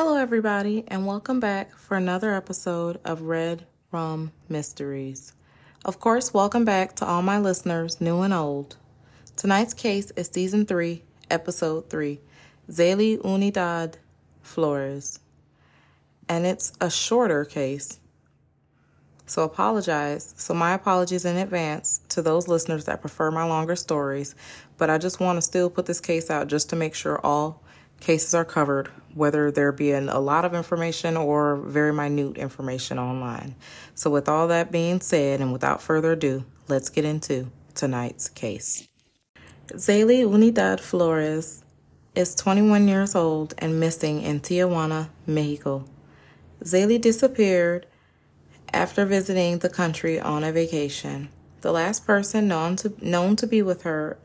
Hello, everybody, and welcome back for another episode of Red Rum Mysteries. Of course, welcome back to all my listeners, new and old. Tonight's case is Season 3, Episode 3 Zailey Unidad Flores. And it's a shorter case. So, apologize. So, my apologies in advance to those listeners that prefer my longer stories. But I just want to still put this case out just to make sure all cases are covered, whether there be an, a lot of information or very minute information online. So, with all that being said, and without further ado, let's get into tonight's case. Zailey Unidad Flores is 21 years old and missing in Tijuana, Mexico. Zailey disappeared after visiting the country on a vacation. The last person known to, known to be with her,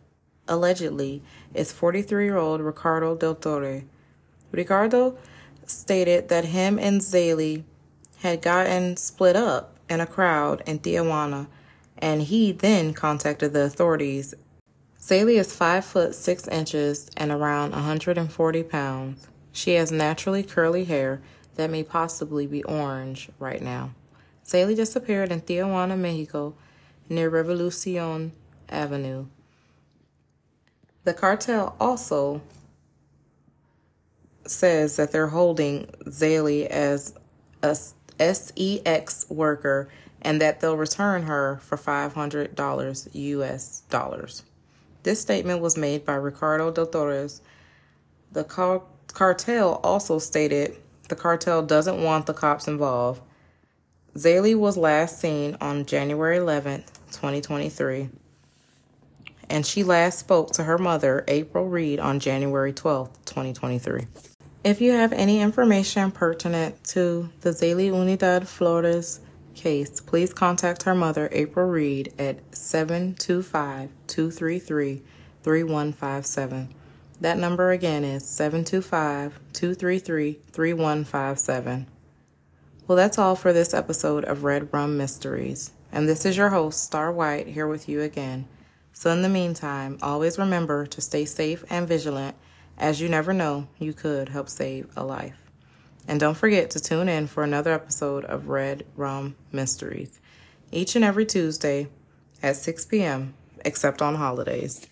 allegedly, is 43 year old Ricardo Del Torre. Ricardo stated that him and Zailey had gotten split up in a crowd in Tijuana, and he then contacted the authorities Zailey is 5 foot 6 inches and around 140 pounds. She has naturally curly hair that may possibly be orange right now. Zailey disappeared in Tijuana, Mexico, near Revolucion Avenue. The cartel also says that they're holding Zailey as a SEX worker and that they'll return her for $500 US dollars. This statement was made by Ricardo Del Torres. The car- cartel also stated the cartel doesn't want the cops involved. Zailey was last seen on January 11th, 2023, and she last spoke to her mother, April Reed, on January 12th, 2023. If you have any information pertinent to the Zailey Unidad Flores case, please contact her mother, April Reed, at 725 233 3157. That number again is 725 233 3157. Well, that's all for this episode of Red Rum Mysteries. And this is your host, Star White, here with you again. So, in the meantime, always remember to stay safe and vigilant, as you never know, you could help save a life. And don't forget to tune in for another episode of Red Rum Mysteries each and every Tuesday at 6 p.m., except on holidays.